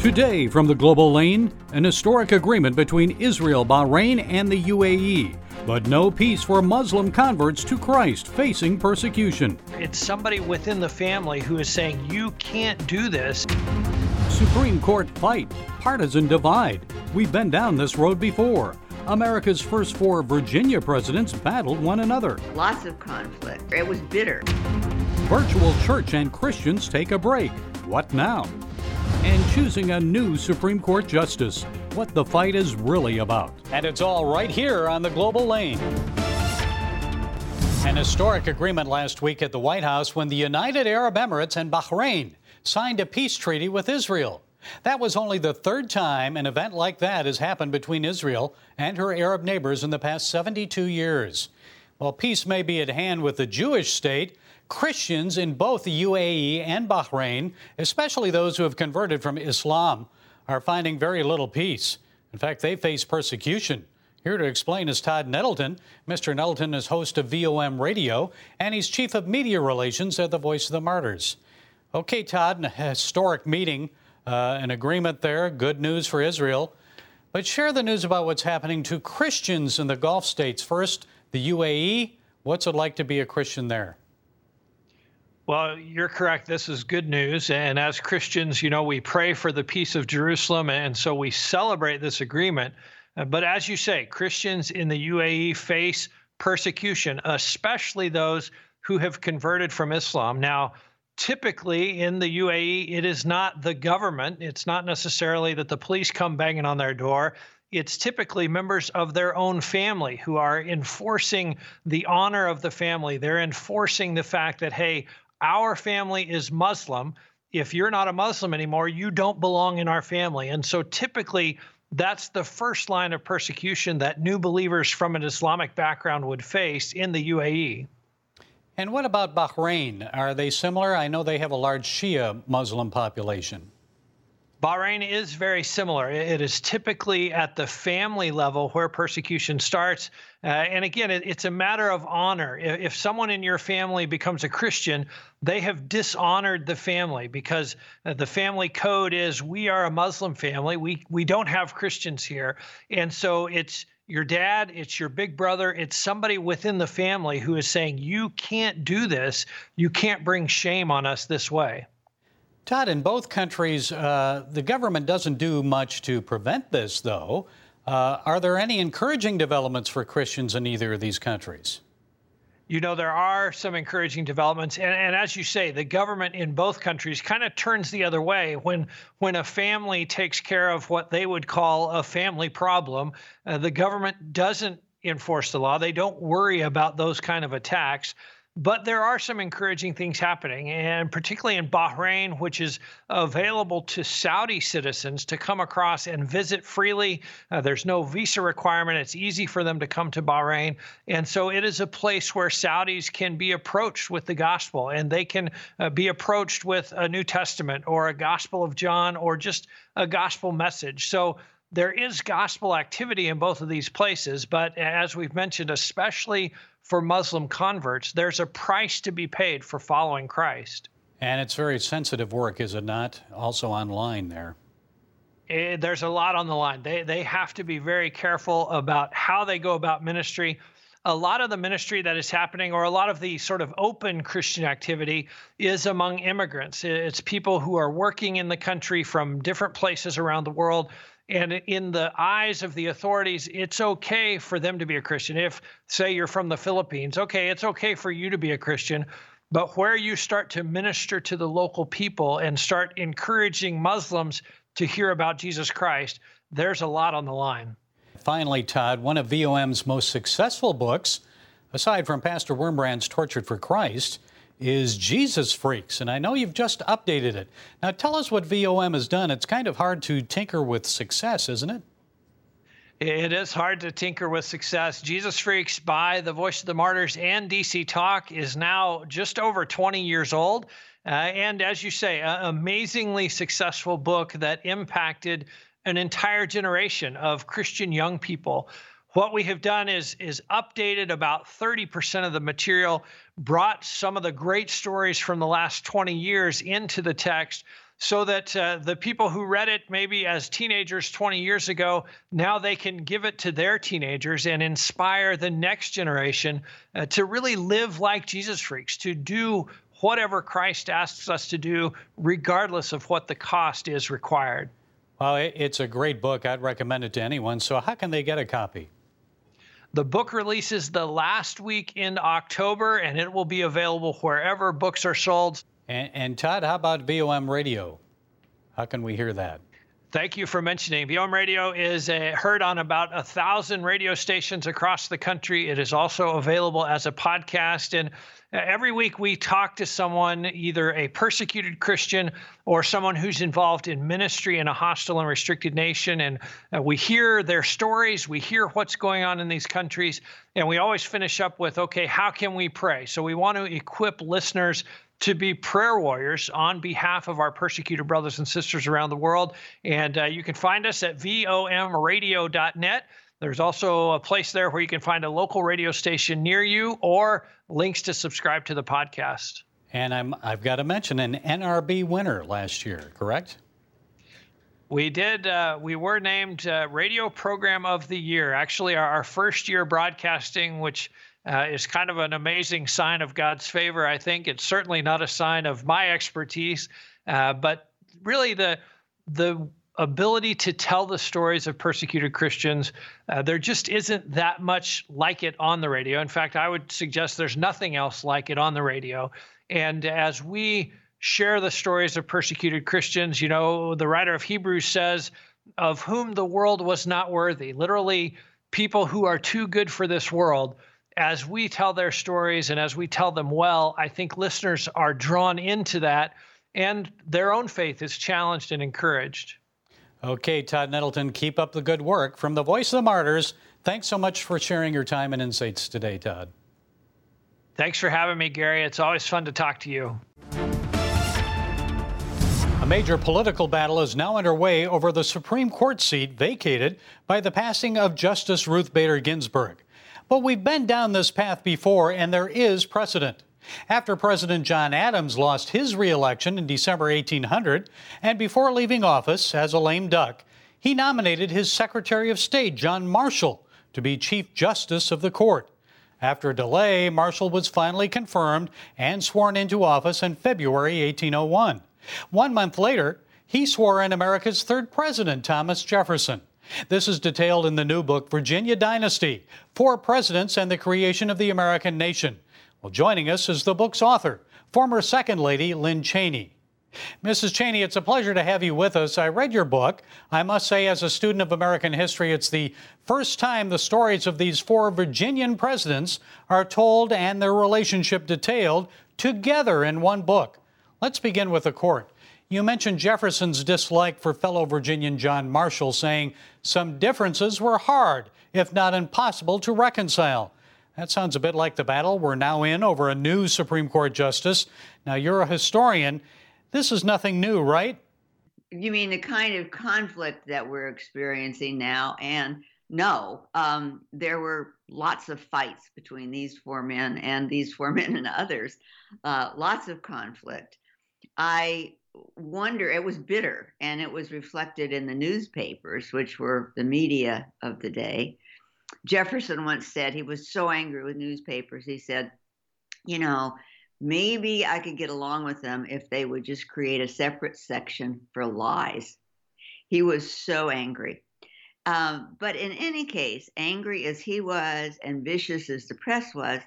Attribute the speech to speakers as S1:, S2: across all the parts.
S1: Today, from the global lane, an historic agreement between Israel, Bahrain, and the UAE. But no peace for Muslim converts to Christ facing persecution.
S2: It's somebody within the family who is saying, You can't do this.
S1: Supreme Court fight, partisan divide. We've been down this road before. America's first four Virginia presidents battled one another.
S3: Lots of conflict. It was bitter.
S1: Virtual church and Christians take a break. What now? And choosing a new Supreme Court justice. What the fight is really about. And it's all right here on the global lane. An historic agreement last week at the White House when the United Arab Emirates and Bahrain signed a peace treaty with Israel. That was only the third time an event like that has happened between Israel and her Arab neighbors in the past 72 years. While peace may be at hand with the Jewish state, Christians in both the UAE and Bahrain, especially those who have converted from Islam, are finding very little peace. In fact, they face persecution. Here to explain is Todd Nettleton. Mr. Nettleton is host of VOM Radio, and he's chief of media relations at the Voice of the Martyrs. Okay, Todd, a historic meeting, uh, an agreement there, good news for Israel. But share the news about what's happening to Christians in the Gulf states. First, the UAE. What's it like to be a Christian there?
S2: Well, you're correct. This is good news. And as Christians, you know, we pray for the peace of Jerusalem. And so we celebrate this agreement. Uh, but as you say, Christians in the UAE face persecution, especially those who have converted from Islam. Now, typically in the UAE, it is not the government. It's not necessarily that the police come banging on their door. It's typically members of their own family who are enforcing the honor of the family. They're enforcing the fact that, hey, our family is Muslim. If you're not a Muslim anymore, you don't belong in our family. And so typically, that's the first line of persecution that new believers from an Islamic background would face in the UAE.
S1: And what about Bahrain? Are they similar? I know they have a large Shia Muslim population.
S2: Bahrain is very similar. It is typically at the family level where persecution starts. Uh, and again, it, it's a matter of honor. If, if, someone in your family becomes a Christian, they have dishonored the family because uh, the family code is we are a Muslim family. We, we don't have Christians here. And so it's your dad, it's your big brother, it's somebody within the family who is saying, You can't do this. You can't bring shame on us this way.
S1: Todd, in both countries, uh, the government doesn't do much to prevent this, though. Uh, are there any encouraging developments for Christians in either of these countries?
S2: you know, there are some encouraging developments. And, and as you say, the government in both countries kind of turns the other way. When, when a family takes care of what they would call a family problem, uh, the government doesn't enforce the law. They don't worry about those kind of attacks. But there are some encouraging things happening, and particularly in Bahrain, which is available to Saudi citizens to come across and visit freely. Uh, there's no visa requirement. It's easy for them to come to Bahrain. And so it is a place where Saudis can be approached with the gospel and they can uh, be approached with a New Testament or a Gospel of John or just a gospel message. So there is gospel activity in both of these places, but as we've mentioned, especially for Muslim converts, there's a price to be paid for following Christ.
S1: And it's very sensitive work, is it not? Also online there.
S2: It, eh, there's a lot on the line. They, they have to be very careful about how they go about ministry. A lot of the ministry that is happening, or a lot of the sort of open Christian activity, is among immigrants. It's people who are working in the country from different places around the world and in the eyes of the authorities, it's okay for them to be a Christian. If, say, you're from the Philippines, okay, it's okay for you to be a Christian. But where you start to minister to the local people and start encouraging Muslims to hear about Jesus Christ, there's a lot on the line.
S1: Finally, Todd, one of VOM's most successful books, aside from Pastor Wurmbrand's Tortured for Christ, is Jesus Freaks, and I know you've just updated it. Now, tell us what VOM has done. It's kind of hard to tinker with success, isn't it?
S2: It is hard to tinker with success. Jesus Freaks by the Voice of the Martyrs and DC Talk is now just over 20 years old. Uh, and as you say, an amazingly successful book that impacted an entire generation of Christian young people what we have done is is updated about 30% of the material, brought some of the great stories from the last 20 years into the text, so that uh, the people who read it maybe as teenagers 20 years ago, now they can give it to their teenagers and inspire the next generation uh, to really live like Jesus freaks, to do whatever Christ asks us to do, regardless of what the cost is required.
S1: Well, it's a great book. I'd recommend it to anyone. So, how can they get a copy?
S2: The book releases the last week in October, and it will be available wherever books are sold.
S1: And, and Todd, how about VOM Radio? How can we hear that?
S2: Thank you for mentioning. VOM Radio is uh, heard on about a thousand radio stations across the country. It is also available as a podcast. And uh, every week we talk to someone, either a persecuted Christian or someone who's involved in ministry in a hostile and restricted nation. And uh, we hear their stories, we hear what's going on in these countries, and we always finish up with, okay, how can we pray? So we want to equip listeners to be prayer warriors on behalf of our persecuted brothers and sisters around the world. And uh, you can find us at vomradio.net. There's also a place there where you can find a local radio station near you or links to subscribe to the podcast.
S1: And I'm, I've got to mention an NRB winner last year, correct?
S2: We did. Uh, we were named uh, Radio Program of the Year. Actually, our, our first year broadcasting, which uh, is kind of an amazing sign of God's favor. I think it's certainly not a sign of my expertise, uh, but really the the ability to tell the stories of persecuted Christians, uh, there just isn't that much like it on the radio. In fact, I would suggest there's nothing else like it on the radio. And as we share the stories of persecuted Christians, you know, the writer of Hebrews says, of whom the world was not worthy, literally, people who are too good for this world. As we tell their stories and as we tell them well, I think listeners are drawn into that and their own faith is challenged and encouraged.
S1: Okay, Todd Nettleton, keep up the good work. From the Voice of the Martyrs, thanks so much for sharing your time and insights today, Todd.
S2: Thanks for having me, Gary. It's always fun to talk to you.
S1: A major political battle is now underway over the Supreme Court seat vacated by the passing of Justice Ruth Bader Ginsburg. But we've been down this path before, and there is precedent after President John Adams lost his reelection in December 1800, and before leaving office as a lame duck, he nominated his Secretary of State, John Marshall, to be Chief Justice of the court. After a delay, Marshall was finally confirmed and sworn into office in February 1801. One month later, he swore in America's third president, Thomas Jefferson. This is detailed in the new book, Virginia Dynasty Four Presidents and the Creation of the American Nation. Well, joining us is the book's author, former Second Lady Lynne Cheney. Mrs. Cheney, it's a pleasure to have you with us. I read your book. I must say, as a student of American history, it's the first time the stories of these four Virginian presidents are told and their relationship detailed together in one book. Let's begin with the court. You mentioned Jefferson's dislike for fellow Virginian John Marshall, saying some differences were hard, if not impossible, to reconcile. That sounds a bit like the battle we're now in over a new Supreme Court justice. Now, you're a historian. This is nothing new, right?
S3: You mean the kind of conflict that we're experiencing now? And no, um, there were lots of fights between these four men and these four men and others, uh, lots of conflict. I wonder, it was bitter and it was reflected in the newspapers, which were the media of the day. Jefferson once said he was so angry with newspapers. He said, you know, maybe I could get along with them if they would just create a separate section for lies. He was so angry. Um, but in any case, angry as he was and vicious as the press was,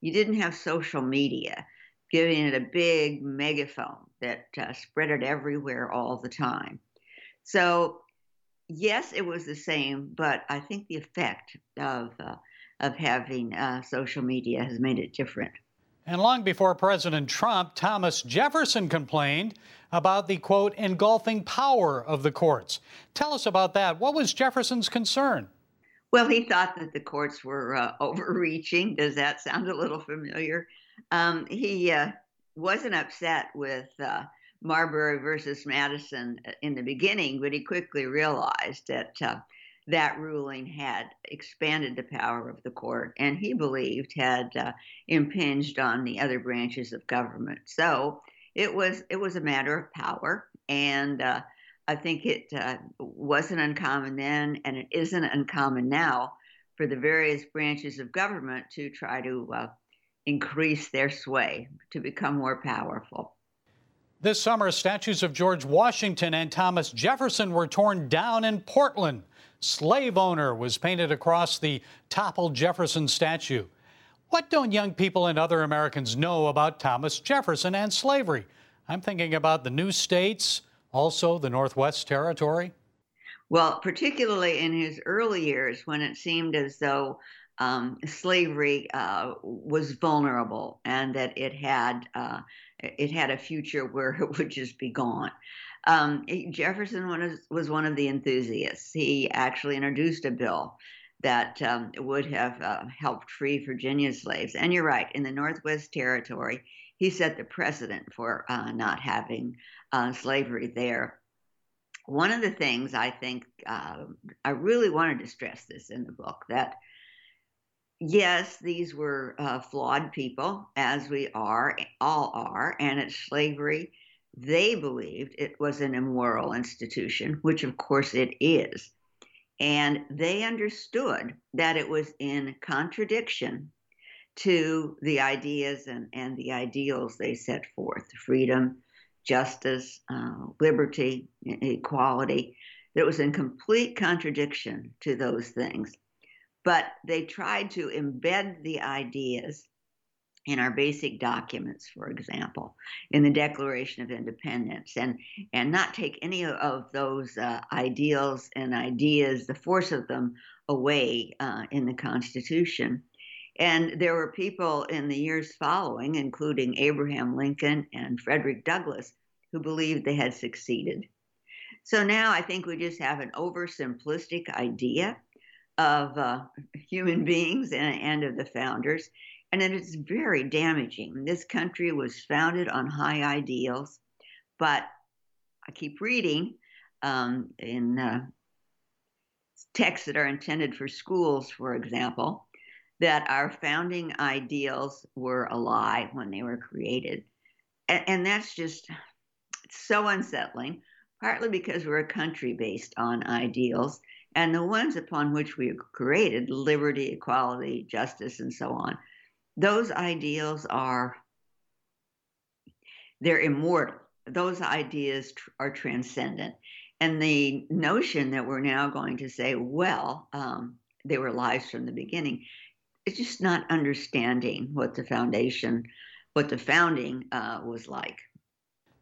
S3: you didn't have social media giving it a big megaphone that uh, spread it everywhere all the time. So yes, it was the same, but I think the effect of uh, of having uh, social media has made it different.
S1: And long before President Trump, Thomas Jefferson complained about the quote engulfing power of the courts. Tell us about that. What was Jefferson's concern?
S3: Well, he thought that the courts were uh, overreaching. Does that sound a little familiar? Um, he uh, wasn't upset with uh, Marbury versus Madison uh, in the beginning, but he quickly realized that uh, that ruling had expanded the power of the court and he believed had uh, impinged on the other branches of government. So it was it was a matter of power, and uh, I think it uh, wasn't uncommon then, and it isn't uncommon now for the various branches of government to try to uh, increase their sway, to become more powerful.
S1: This summer, statues of George Washington and Thomas Jefferson were torn down in Portland. Slave owner was painted across the toppled Jefferson statue. What don't young people and other Americans know about Thomas Jefferson and slavery? I'm thinking about the new states, also the Northwest Territory.
S3: Well, particularly in his early years when it seemed as though um, slavery uh, was vulnerable and that it had uh, it had a future where it would just be gone. Um, Jefferson was, one of the enthusiasts. He actually introduced a bill that um, would have uh, helped free Virginia slaves. And you're right, in the Northwest Territory, he set the precedent for uh, not having uh, slavery there. One of the things I think uh, I really wanted to stress this in the book that yes, these were uh, flawed people, as we are, all are, and it's slavery. They believed it was an immoral institution, which of course it is. And they understood that it was in contradiction to the ideas and, and the ideals they set forth freedom, justice, uh, liberty, equality. That it was in complete contradiction to those things but they tried to embed the ideas in our basic documents, for example, in the Declaration of Independence, and and not take any of those uh, ideals and ideas, the force of them, away uh, in the Constitution. And there were people in the years following, including Abraham Lincoln and Frederick Douglass, who believed they had succeeded. So now I think we just have an oversimplistic idea of uh, human beings and, and of the founders. And it is very damaging. This country was founded on high ideals, but I keep reading um, in uh, texts that are intended for schools, for example, that our founding ideals were a lie when they were created. And, and that's just so unsettling, partly because we're a country based on ideals and the ones upon which we created liberty, equality, justice, and so on those ideals are they're immortal. Those ideas tr- are transcendent. And the notion that we're now going to say well um, they were lies from the beginning it's just not understanding what the foundation what the founding uh, was like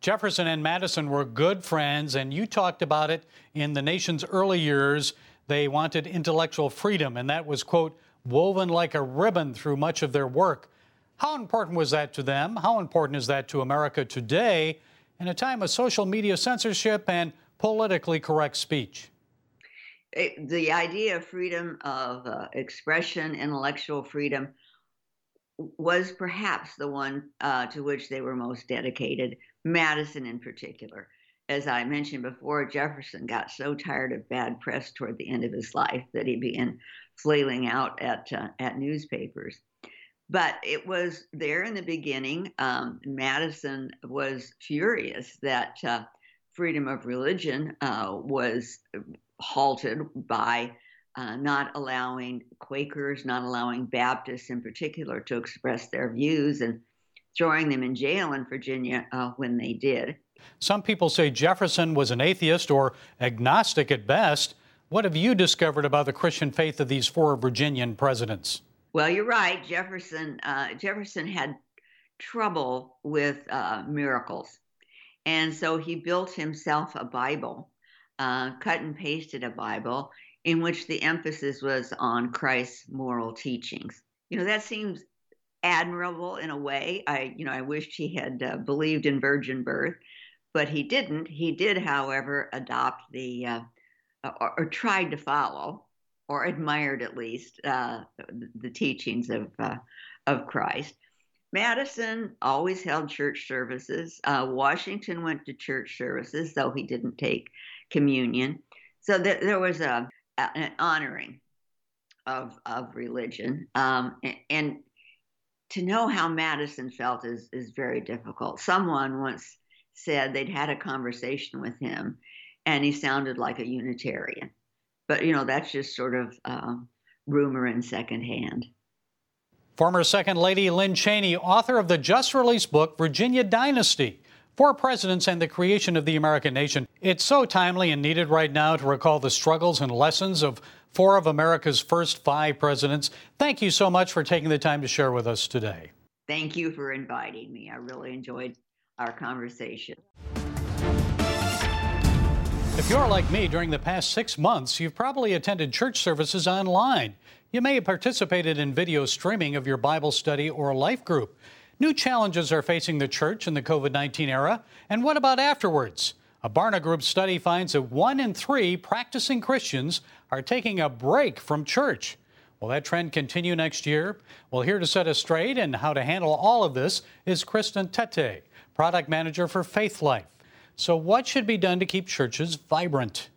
S1: Jefferson and Madison were good friends, and you talked about it in the nation's early years. They wanted intellectual freedom, and that was, quote, woven like a ribbon through much of their work. How important was that to them? How important is that to America today in a time of social media censorship and politically correct speech?
S3: It, the idea of freedom of uh, expression, intellectual freedom, was perhaps the one uh, to which they were most dedicated. Madison in particular. As I mentioned before, Jefferson got so tired of bad press toward the end of his life that he began flailing out at uh, at newspapers. But it was there in the beginning. Um, Madison was furious that uh, freedom of religion uh, was halted by uh, not allowing Quakers, not allowing Baptists in particular to express their views, and throwing them in jail in Virginia uh, when they did.
S1: Some people say Jefferson was an atheist or agnostic at best. What have you discovered about the Christian faith of these four Virginian presidents?
S3: Well, you're right. Jefferson uh, Jefferson had trouble with uh, miracles, and so he built himself a Bible, uh, cut and pasted a Bible in which the emphasis was on Christ's moral teachings. You know that seems admirable in a way. I, you know, I wished he had uh, believed in virgin birth, but he didn't. He did, however, adopt the uh, or, or, tried to follow or admired at least uh, the teachings of uh, of Christ. Madison always held church services. Uh, Washington went to church services, though he didn't take communion. So th- there was a, an honoring of of religion, um, and, and to know how Madison felt is is very difficult. Someone once said they'd had a conversation with him, and he sounded like a Unitarian. But you know, that's just sort of uh, rumor in secondhand.
S1: Former Second Lady Lynne Cheney, author of the just released book Virginia Dynasty Four Presidents and the Creation of the American Nation. It's so timely and needed right now to recall the struggles and lessons of four of America's first five presidents. Thank you so much for taking the time to share with us today.
S3: Thank you for inviting me. I really enjoyed our conversation.
S1: If you're like me, during the past six months, you've probably attended church services online. You may have participated in video streaming of your Bible study or life group. New challenges are facing the church in the COVID 19 era. And what about afterwards? A Barna Group study finds that one in three practicing Christians are taking a break from church. Will that trend continue next year? Well, here to set us straight and how to handle all of this is Kristen Tete, product manager for Faithlife. So, what should be done to keep churches vibrant?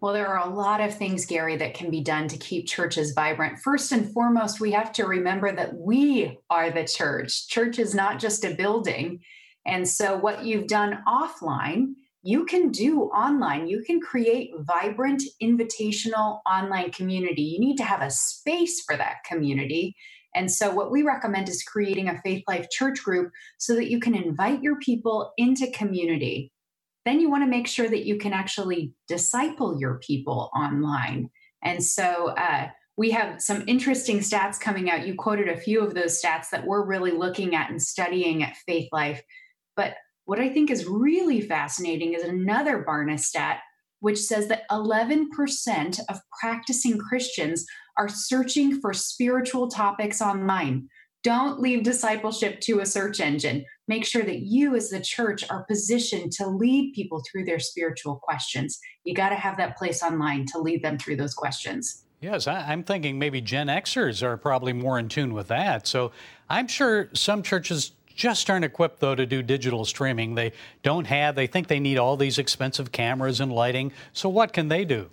S4: Well, there are a lot of things, Gary, that can be done to keep churches vibrant. First and foremost, we have to remember that we are the church. Church is not just a building. And so, what you've done offline, you can do online. You can create vibrant, invitational online community. You need to have a space for that community. And so, what we recommend is creating a Faithlife church group so that you can invite your people into community then you want to make sure that you can actually disciple your people online. And so uh, we have some interesting stats coming out. You quoted a few of those stats that we're really looking at and studying at Faithlife. But what I think is really fascinating is another Barna stat, which says that 11% of practicing Christians are searching for spiritual topics online. Don't leave discipleship to a search engine. Make sure that you, as the church, are positioned to lead people through their spiritual questions. You got to have that place online to lead them through those questions.
S1: Yes, I'm thinking maybe Gen Xers are probably more in tune with that. So I'm sure some churches just aren't equipped, though, to do digital streaming. They don't have, they think they need all these expensive cameras and lighting. So what can they do?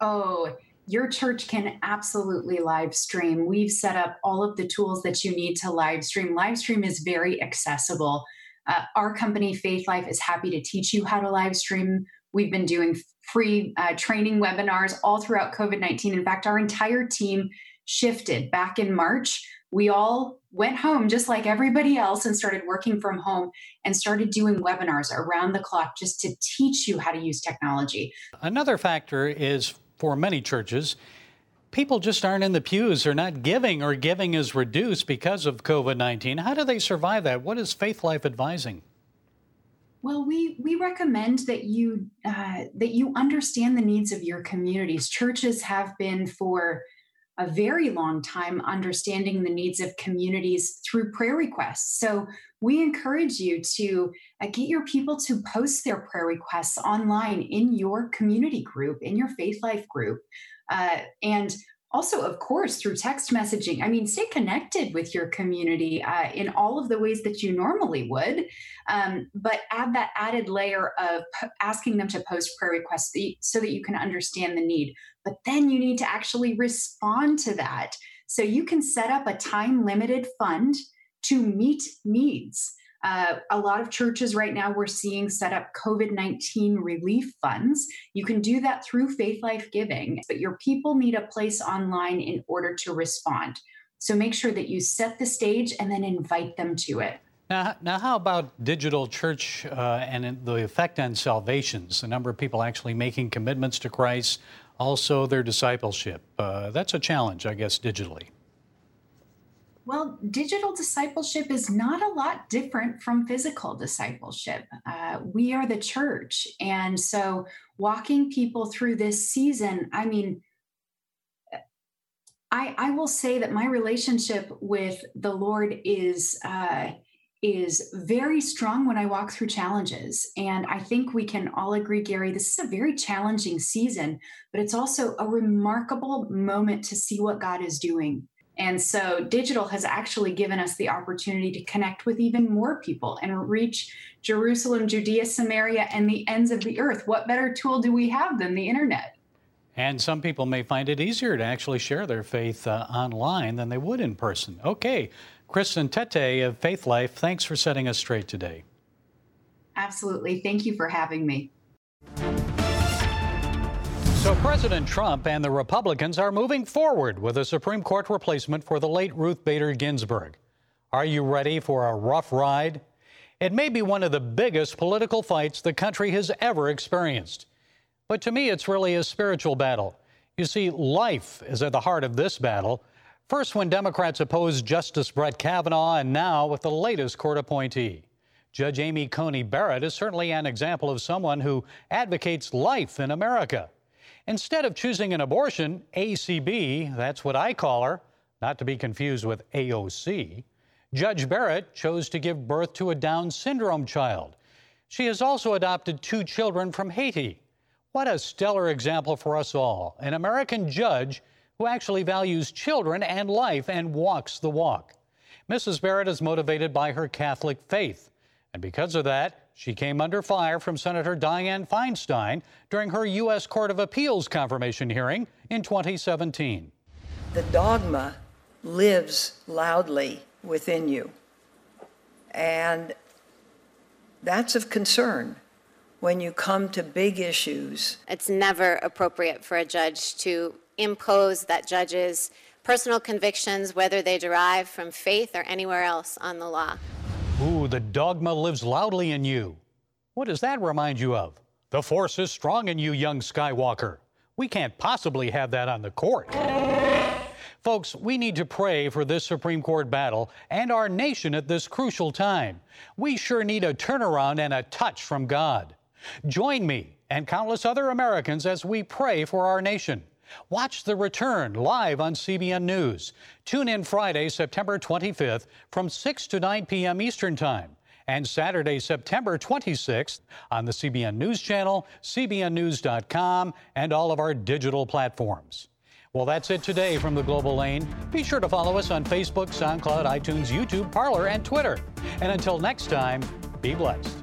S4: Oh, your church can absolutely live stream. We've set up all of the tools that you need to live stream. Live stream is very accessible. Uh, our company, Faithlife, is happy to teach you how to live stream. We've been doing free uh, training webinars all throughout COVID 19. In fact, our entire team shifted back in March. We all went home just like everybody else and started working from home and started doing webinars around the clock just to teach you how to use technology.
S1: Another factor is for many churches, people just aren't in the pews. They're not giving, or giving is reduced because of COVID 19. How do they survive that? What is Faithlife advising?
S4: Well, we we recommend that you uh, that you understand the needs of your communities. Churches have been for a very long time understanding the needs of communities through prayer requests. So we encourage you to uh, get your people to post their prayer requests online in your community group, in your Faithlife group. Uh, and also, of course, through text messaging. I mean, stay connected with your community uh, in all of the ways that you normally would, um, but add that added layer of p- asking them to post prayer requests so that you can understand the need. But then you need to actually respond to that. So you can set up a time limited fund to meet needs. Uh, a lot of churches right now we're seeing set up COVID 19 relief funds. You can do that through Faithlife Giving, but your people need a place online in order to respond. So make sure that you set the stage and then invite them to it.
S1: Now, now how about digital church uh, and the effect on salvations? The number of people actually making commitments to Christ, also their discipleship. Uh, that's a challenge, I guess, digitally.
S4: Well, digital discipleship is not a lot different from physical discipleship. Uh, we are the church. And so, walking people through this season, I mean, I, I will say that my relationship with the Lord is uh, is very strong when I walk through challenges, and I think we can all agree, Gary, this is a very challenging season, but it's also a remarkable moment to see what God is doing and so digital has actually given us the opportunity to connect with even more people and reach Jerusalem, Judea, Samaria, and the ends of the earth. What better tool do we have than the internet?
S1: And some people may find it easier to actually share their faith uh, online than they would in person. Okay, Kristen Tete of Faithlife, thanks for setting us straight today.
S4: Absolutely. Thank you for having me.
S1: So, President Trump and the Republicans are moving forward with a Supreme Court replacement for the late Ruth Bader Ginsburg. Are you ready for a rough ride? It may be one of the biggest political fights the country has ever experienced. But to me, it's really a spiritual battle. You see, life is at the heart of this battle. First, when Democrats opposed Justice Brett Kavanaugh, and now with the latest court appointee. Judge Amy Coney Barrett is certainly an example of someone who advocates life in America. Instead of choosing an abortion, ACB, that's what I call her, not to be confused with AOC, Judge Barrett chose to give birth to a Down syndrome child. She has also adopted two children from Haiti. What a stellar example for us all. An American judge who actually values children and life and walks the walk. Mrs. Barrett is motivated by her Catholic faith. And because of that, she came under fire from Senator Dianne Feinstein during her U.S. Court of Appeals confirmation hearing in 2017.
S5: The dogma lives loudly within you. And that's of concern when you come to big issues.
S6: It's never appropriate for a judge to impose that judge's personal convictions, whether they derive from faith or anywhere else, on the law.
S1: Ooh, the dogma lives loudly in you. What does that remind you of? The force is strong in you, young Skywalker. We can't possibly have that on the court. Folks, we need to pray for this Supreme Court battle and our nation at this crucial time. We sure need a turnaround and a touch from God. Join me and countless other Americans as we pray for our nation. Watch The Return live on CBN News. Tune in Friday, September 25th from 6 to 9 p.m. Eastern Time and Saturday, September 26th on the CBN News Channel, CBNNews.com, and all of our digital platforms. Well, that's it today from the Global Lane. Be sure to follow us on Facebook, SoundCloud, iTunes, YouTube, Parler, and Twitter. And until next time, be blessed.